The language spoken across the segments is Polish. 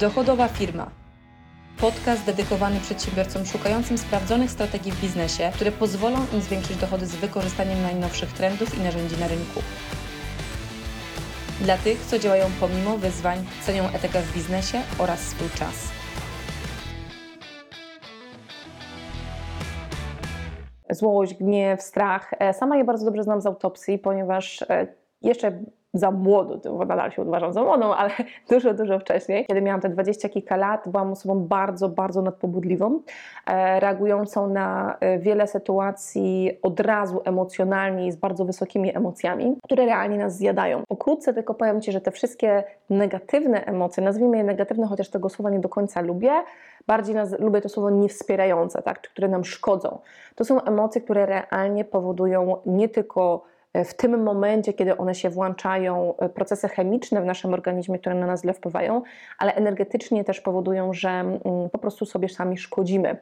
Dochodowa firma. Podcast dedykowany przedsiębiorcom szukającym sprawdzonych strategii w biznesie, które pozwolą im zwiększyć dochody z wykorzystaniem najnowszych trendów i narzędzi na rynku. Dla tych, co działają pomimo wyzwań, cenią etykę w biznesie oraz swój czas. Złość, gniew, strach. E, Sama je bardzo dobrze znam z autopsji, ponieważ e, jeszcze za młodo, bo nadal się uważam za młodą, ale dużo, dużo wcześniej. Kiedy miałam te dwadzieścia kilka lat, byłam osobą bardzo, bardzo nadpobudliwą, e, reagującą na e, wiele sytuacji od razu emocjonalnie i z bardzo wysokimi emocjami, które realnie nas zjadają. Pokrótce tylko powiem Ci, że te wszystkie negatywne emocje, nazwijmy je negatywne, chociaż tego słowa nie do końca lubię, bardziej lubię to słowo niewspierające, tak, czy które nam szkodzą. To są emocje, które realnie powodują nie tylko w tym momencie, kiedy one się włączają, procesy chemiczne w naszym organizmie, które na nas źle wpływają, ale energetycznie też powodują, że mm, po prostu sobie sami szkodzimy.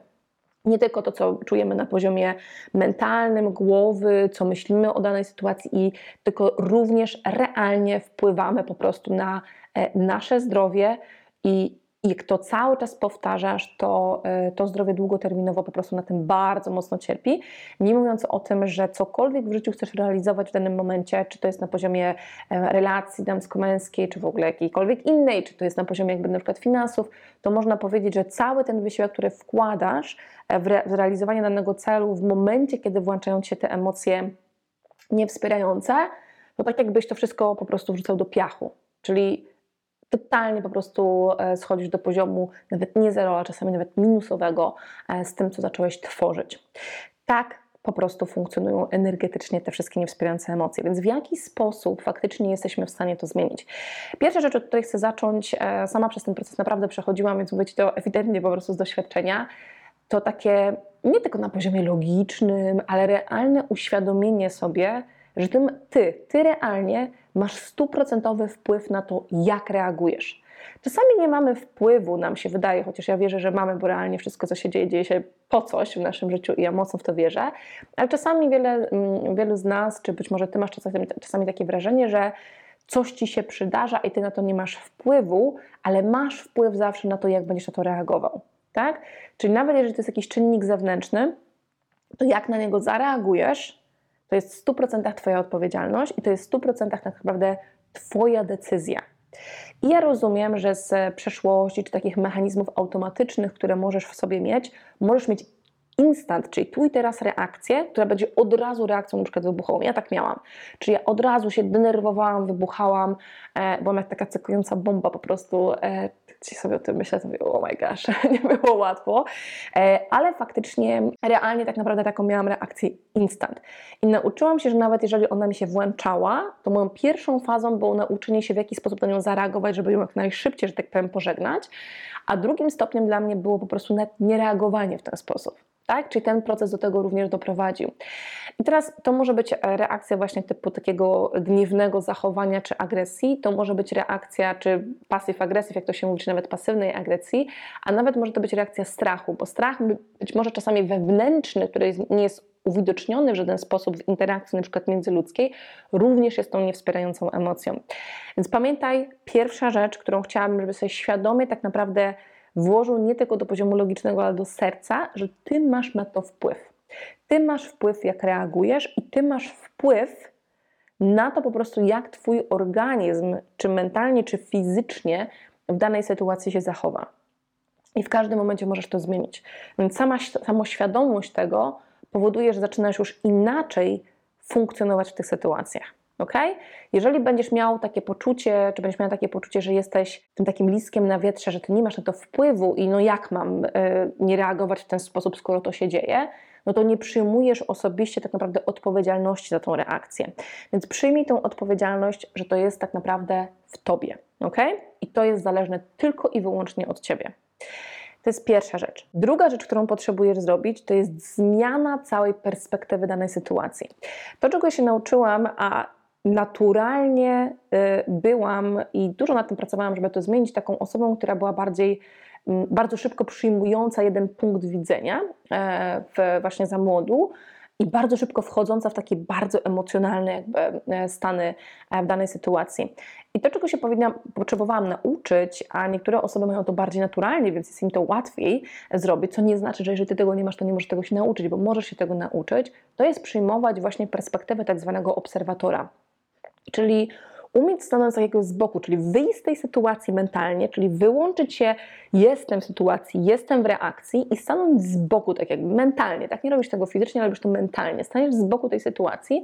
Nie tylko to, co czujemy na poziomie mentalnym, głowy, co myślimy o danej sytuacji, tylko również realnie wpływamy po prostu na e, nasze zdrowie i i jak to cały czas powtarzasz, to, e, to zdrowie długoterminowo po prostu na tym bardzo mocno cierpi. Nie mówiąc o tym, że cokolwiek w życiu chcesz realizować w danym momencie, czy to jest na poziomie e, relacji damsko-męskiej, czy w ogóle jakiejkolwiek innej, czy to jest na poziomie jakby na przykład finansów, to można powiedzieć, że cały ten wysiłek, który wkładasz e, w, re, w realizowanie danego celu w momencie, kiedy włączają się te emocje niewspierające, to tak jakbyś to wszystko po prostu wrzucał do piachu. Czyli totalnie po prostu e, schodzisz do poziomu nawet nie zero, a czasami nawet minusowego e, z tym, co zacząłeś tworzyć. Tak po prostu funkcjonują energetycznie te wszystkie niewspierające emocje. Więc w jaki sposób faktycznie jesteśmy w stanie to zmienić? Pierwsza rzecz, od której chcę zacząć, e, sama przez ten proces naprawdę przechodziłam, więc mówię Ci to ewidentnie po prostu z doświadczenia, to takie nie tylko na poziomie logicznym, ale realne uświadomienie sobie, że tym ty, ty realnie masz stuprocentowy wpływ na to, jak reagujesz. Czasami nie mamy wpływu, nam się wydaje, chociaż ja wierzę, że mamy, bo realnie wszystko, co się dzieje, dzieje się po coś w naszym życiu i ja mocno w to wierzę, ale czasami wiele, mm, wielu z nas, czy być może ty masz czasami, czasami takie wrażenie, że coś ci się przydarza i ty na to nie masz wpływu, ale masz wpływ zawsze na to, jak będziesz na to reagował. Tak? Czyli nawet jeżeli to jest jakiś czynnik zewnętrzny, to jak na niego zareagujesz, to jest w 100% Twoja odpowiedzialność i to jest w 100% tak naprawdę Twoja decyzja. I ja rozumiem, że z przeszłości czy takich mechanizmów automatycznych, które możesz w sobie mieć, możesz mieć instant, czyli tu i teraz reakcję, która będzie od razu reakcją przykład wybuchową. Ja tak miałam. Czyli ja od razu się denerwowałam, wybuchałam, e, byłam jak taka cykująca bomba po prostu. E, ci sobie o tym myślę, to mówię, oh my gosh, nie było łatwo, e, ale faktycznie, realnie tak naprawdę taką miałam reakcję instant. I nauczyłam się, że nawet jeżeli ona mi się włączała, to moją pierwszą fazą było nauczenie się, w jaki sposób na nią zareagować, żeby ją jak najszybciej, że tak powiem, pożegnać, a drugim stopniem dla mnie było po prostu nawet niereagowanie w ten sposób. Tak? Czyli ten proces do tego również doprowadził. I teraz to może być reakcja właśnie typu takiego gniewnego zachowania czy agresji, to może być reakcja czy pasyw agresyw, jak to się mówi, czy nawet pasywnej agresji, a nawet może to być reakcja strachu, bo strach być może czasami wewnętrzny, który nie jest uwidoczniony w żaden sposób w interakcji przykład międzyludzkiej, również jest tą niewspierającą emocją. Więc pamiętaj, pierwsza rzecz, którą chciałabym, żeby sobie świadomie tak naprawdę włożył nie tylko do poziomu logicznego, ale do serca, że ty masz na to wpływ. Ty masz wpływ, jak reagujesz, i ty masz wpływ na to po prostu, jak twój organizm, czy mentalnie, czy fizycznie w danej sytuacji się zachowa. I w każdym momencie możesz to zmienić. Więc sama samoświadomość tego powoduje, że zaczynasz już inaczej funkcjonować w tych sytuacjach. Ok? Jeżeli będziesz miał takie poczucie, czy będziesz miał takie poczucie, że jesteś tym takim listkiem na wietrze, że ty nie masz na to wpływu i no jak mam y, nie reagować w ten sposób, skoro to się dzieje, no to nie przyjmujesz osobiście tak naprawdę odpowiedzialności za tą reakcję. Więc przyjmij tą odpowiedzialność, że to jest tak naprawdę w tobie. Ok? I to jest zależne tylko i wyłącznie od ciebie. To jest pierwsza rzecz. Druga rzecz, którą potrzebujesz zrobić, to jest zmiana całej perspektywy danej sytuacji. To, czego się nauczyłam, a naturalnie y, byłam i dużo nad tym pracowałam, żeby to zmienić, taką osobą, która była bardziej mm, bardzo szybko przyjmująca jeden punkt widzenia e, w, właśnie za młodu i bardzo szybko wchodząca w takie bardzo emocjonalne jakby e, stany e, w danej sytuacji. I to, czego się powinnam, potrzebowałam nauczyć, a niektóre osoby mają to bardziej naturalnie, więc jest im to łatwiej zrobić, co nie znaczy, że jeżeli ty tego nie masz, to nie możesz tego się nauczyć, bo możesz się tego nauczyć, to jest przyjmować właśnie perspektywę tak zwanego obserwatora. Czyli umieć stanąć takiego z boku, czyli wyjść z tej sytuacji mentalnie, czyli wyłączyć się, jestem w sytuacji, jestem w reakcji i stanąć z boku, tak jakby mentalnie, tak nie robisz tego fizycznie, ale robisz to mentalnie, staniesz z boku tej sytuacji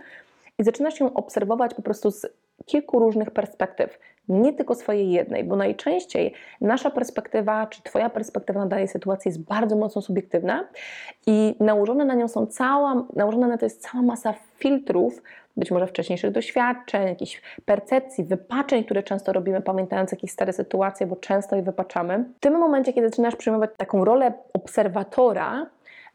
i zaczynasz ją obserwować po prostu z kilku różnych perspektyw, nie tylko swojej jednej, bo najczęściej nasza perspektywa, czy Twoja perspektywa na danej sytuacji jest bardzo mocno subiektywna i nałożone na nią są cała, nałożona na to jest cała masa filtrów, być może wcześniejszych doświadczeń, jakichś percepcji, wypaczeń, które często robimy, pamiętając jakieś stare sytuacje, bo często je wypaczamy. W tym momencie, kiedy zaczynasz przyjmować taką rolę obserwatora,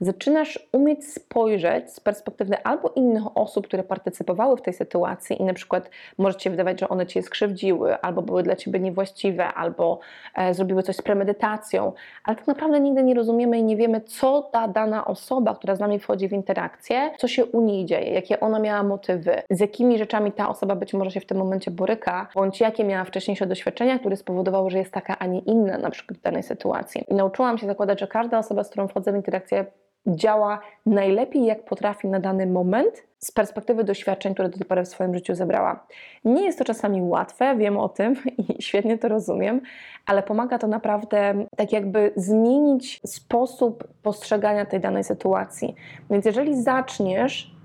zaczynasz umieć spojrzeć z perspektywy albo innych osób, które partycypowały w tej sytuacji i na przykład może Ci wydawać, że one Cię skrzywdziły, albo były dla Ciebie niewłaściwe, albo e, zrobiły coś z premedytacją, ale tak naprawdę nigdy nie rozumiemy i nie wiemy, co ta dana osoba, która z nami wchodzi w interakcję, co się u niej dzieje, jakie ona miała motywy, z jakimi rzeczami ta osoba być może się w tym momencie boryka, bądź jakie miała wcześniejsze doświadczenia, które spowodowały, że jest taka, a nie inna na przykład w danej sytuacji. I nauczyłam się zakładać, że każda osoba, z którą wchodzę w interakcję, działa najlepiej, jak potrafi na dany moment, z perspektywy doświadczeń, które do tej pory w swoim życiu zebrała. Nie jest to czasami łatwe, wiem o tym i świetnie to rozumiem, ale pomaga to naprawdę tak jakby zmienić sposób postrzegania tej danej sytuacji. Więc jeżeli zaczniesz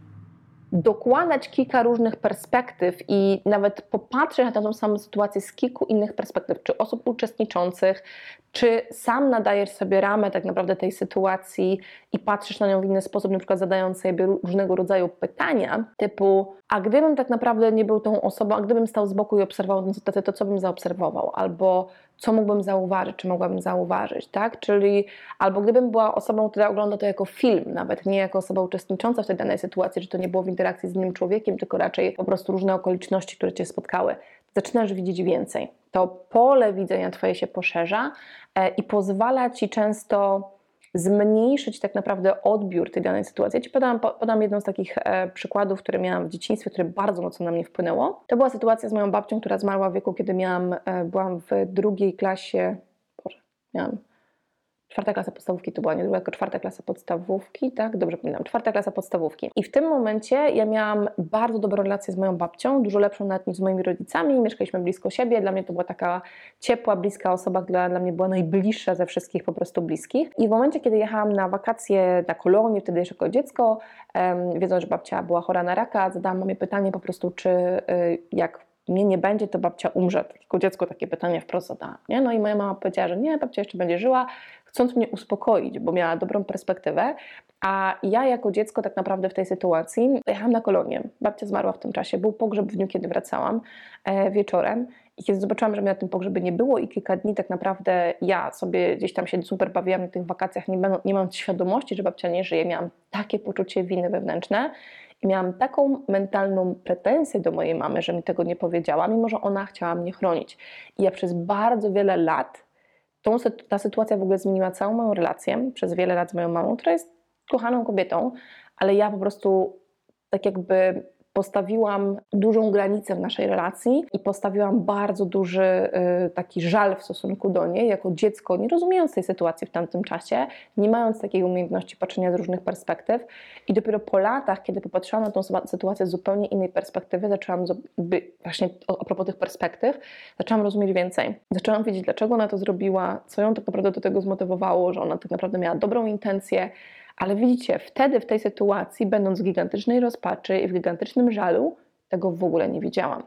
dokładać kilka różnych perspektyw i nawet popatrzeć na tę samą sytuację z kilku innych perspektyw, czy osób uczestniczących, czy sam nadajesz sobie ramę tak naprawdę tej sytuacji i patrzysz na nią w inny sposób, na przykład zadając sobie różnego rodzaju pytania, typu, a gdybym tak naprawdę nie był tą osobą, a gdybym stał z boku i obserwował tę sytuację, to co bym zaobserwował? Albo co mógłbym zauważyć, czy mogłabym zauważyć, tak? Czyli albo gdybym była osobą, która ogląda to jako film, nawet nie jako osoba uczestnicząca w tej danej sytuacji, że to nie było w interakcji z innym człowiekiem, tylko raczej po prostu różne okoliczności, które Cię spotkały, zaczynasz widzieć więcej. To pole widzenia Twoje się poszerza e, i pozwala Ci często zmniejszyć tak naprawdę odbiór tej danej sytuacji. Ja Ci podam, podam jedną z takich e, przykładów, które miałam w dzieciństwie, które bardzo mocno na mnie wpłynęło. To była sytuacja z moją babcią, która zmarła w wieku, kiedy miałam, e, byłam w drugiej klasie, Boże, miałam czwarta klasa podstawówki to była nie jako czwarta klasa podstawówki, tak? Dobrze pamiętam, czwarta klasa podstawówki. I w tym momencie ja miałam bardzo dobrą relację z moją babcią, dużo lepszą nawet niż z moimi rodzicami, mieszkaliśmy blisko siebie, dla mnie to była taka ciepła, bliska osoba, która dla mnie była najbliższa ze wszystkich po prostu bliskich. I w momencie, kiedy jechałam na wakacje na kolonię, wtedy jeszcze jako dziecko, um, wiedząc, że babcia była chora na raka, zadałam mamie pytanie po prostu, czy y, jak mnie nie będzie, to babcia umrze. Jako dziecko takie pytanie wprost zadała. Nie? No i moja mama powiedziała, że nie, babcia jeszcze będzie żyła, chcąc mnie uspokoić, bo miała dobrą perspektywę. A ja jako dziecko tak naprawdę w tej sytuacji jechałam na kolonię. Babcia zmarła w tym czasie. Był pogrzeb w dniu, kiedy wracałam e, wieczorem. I kiedy zobaczyłam, że mnie na tym pogrzebie nie było i kilka dni tak naprawdę ja sobie gdzieś tam się super bawiłam na tych wakacjach, nie, nie mam świadomości, że babcia nie żyje, miałam takie poczucie winy wewnętrzne i miałam taką mentalną pretensję do mojej mamy, że mi tego nie powiedziała, mimo że ona chciała mnie chronić. I ja przez bardzo wiele lat tą, ta sytuacja w ogóle zmieniła całą moją relację przez wiele lat z moją mamą, która jest kochaną kobietą, ale ja po prostu tak jakby postawiłam dużą granicę w naszej relacji i postawiłam bardzo duży y, taki żal w stosunku do niej jako dziecko, nie rozumiejąc tej sytuacji w tamtym czasie, nie mając takiej umiejętności patrzenia z różnych perspektyw. I dopiero po latach, kiedy popatrzyłam na tą sytuację z zupełnie innej perspektywy, zaczęłam właśnie a propos tych perspektyw, zaczęłam rozumieć więcej. Zaczęłam wiedzieć, dlaczego ona to zrobiła, co ją tak naprawdę do tego zmotywowało, że ona tak naprawdę miała dobrą intencję, ale widzicie, wtedy w tej sytuacji, będąc w gigantycznej rozpaczy i w gigantycznym żalu, tego w ogóle nie widziałam.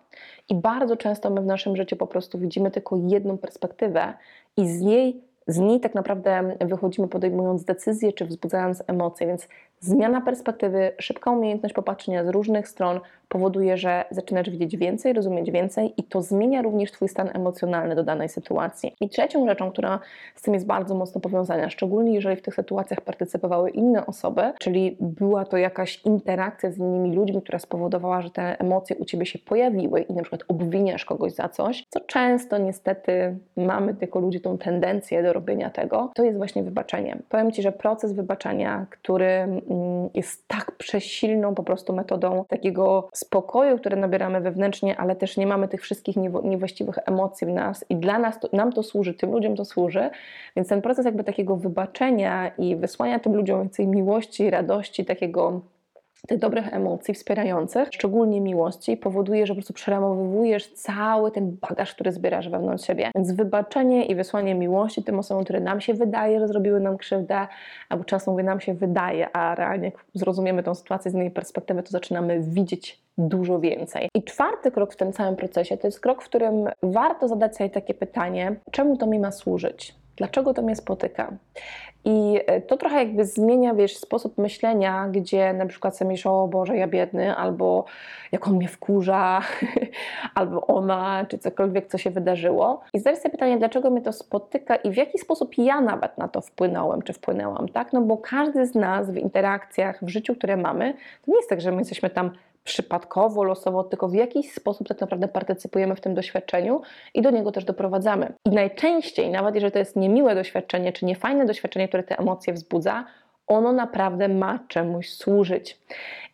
I bardzo często my w naszym życiu po prostu widzimy tylko jedną perspektywę i z niej z niej tak naprawdę wychodzimy podejmując decyzje czy wzbudzając emocje, więc zmiana perspektywy, szybka umiejętność popatrzenia z różnych stron powoduje, że zaczynasz widzieć więcej, rozumieć więcej i to zmienia również Twój stan emocjonalny do danej sytuacji. I trzecią rzeczą, która z tym jest bardzo mocno powiązana, szczególnie jeżeli w tych sytuacjach partycypowały inne osoby, czyli była to jakaś interakcja z innymi ludźmi, która spowodowała, że te emocje u Ciebie się pojawiły i na przykład obwiniasz kogoś za coś, co często niestety mamy tylko ludzie tą tendencję do robienia tego, to jest właśnie wybaczenie. Powiem Ci, że proces wybaczenia, który jest tak przesilną po prostu metodą takiego spokoju, które nabieramy wewnętrznie, ale też nie mamy tych wszystkich niewłaściwych emocji w nas i dla nas, to, nam to służy, tym ludziom to służy, więc ten proces jakby takiego wybaczenia i wysłania tym ludziom więcej miłości, radości, takiego tych dobrych emocji wspierających, szczególnie miłości, powoduje, że po prostu przeramowujesz cały ten bagaż, który zbierasz wewnątrz siebie. Więc wybaczenie i wysłanie miłości tym osobom, które nam się wydaje, że zrobiły nam krzywdę, albo często mówię, nam się wydaje, a realnie jak zrozumiemy tą sytuację z innej perspektywy, to zaczynamy widzieć dużo więcej. I czwarty krok w tym całym procesie to jest krok, w którym warto zadać sobie takie pytanie, czemu to mi ma służyć? Dlaczego to mnie spotyka? I e, to trochę jakby zmienia, wiesz, sposób myślenia, gdzie na przykład sobie myślisz, o Boże, ja biedny, albo jak on mnie wkurza, albo ona, czy cokolwiek, co się wydarzyło. I zadać sobie pytanie, dlaczego mnie to spotyka i w jaki sposób ja nawet na to wpłynąłem, czy wpłynęłam, tak? No bo każdy z nas w interakcjach, w życiu, które mamy, to nie jest tak, że my jesteśmy tam przypadkowo, losowo, tylko w jakiś sposób tak naprawdę partycypujemy w tym doświadczeniu i do niego też doprowadzamy. I najczęściej, nawet jeżeli to jest niemiłe doświadczenie, czy niefajne doświadczenie, które te emocje wzbudza, ono naprawdę ma czemuś służyć.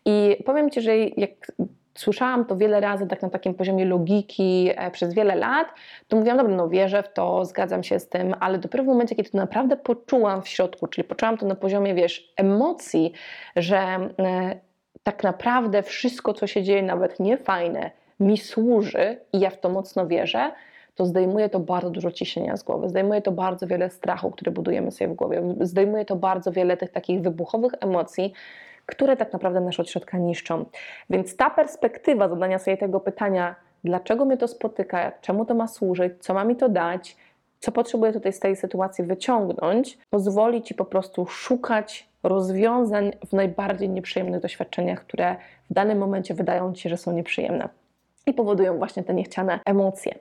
I powiem Ci, że jak słyszałam to wiele razy tak na takim poziomie logiki e, przez wiele lat, to mówiłam, dobra, no wierzę w to, zgadzam się z tym, ale dopiero w momencie, kiedy to naprawdę poczułam w środku, czyli poczułam to na poziomie, wiesz, emocji, że e, tak naprawdę wszystko, co się dzieje, nawet niefajne, mi służy i ja w to mocno wierzę, to zdejmuje to bardzo dużo ciśnienia z głowy, zdejmuje to bardzo wiele strachu, które budujemy sobie w głowie, zdejmuje to bardzo wiele tych takich wybuchowych emocji, które tak naprawdę nasze od środka niszczą. Więc ta perspektywa zadania sobie tego pytania, dlaczego mnie to spotyka, czemu to ma służyć, co ma mi to dać, co potrzebuję tutaj z tej sytuacji wyciągnąć, pozwoli Ci po prostu szukać rozwiązań w najbardziej nieprzyjemnych doświadczeniach, które w danym momencie wydają Ci się, że są nieprzyjemne i powodują właśnie te niechciane emocje.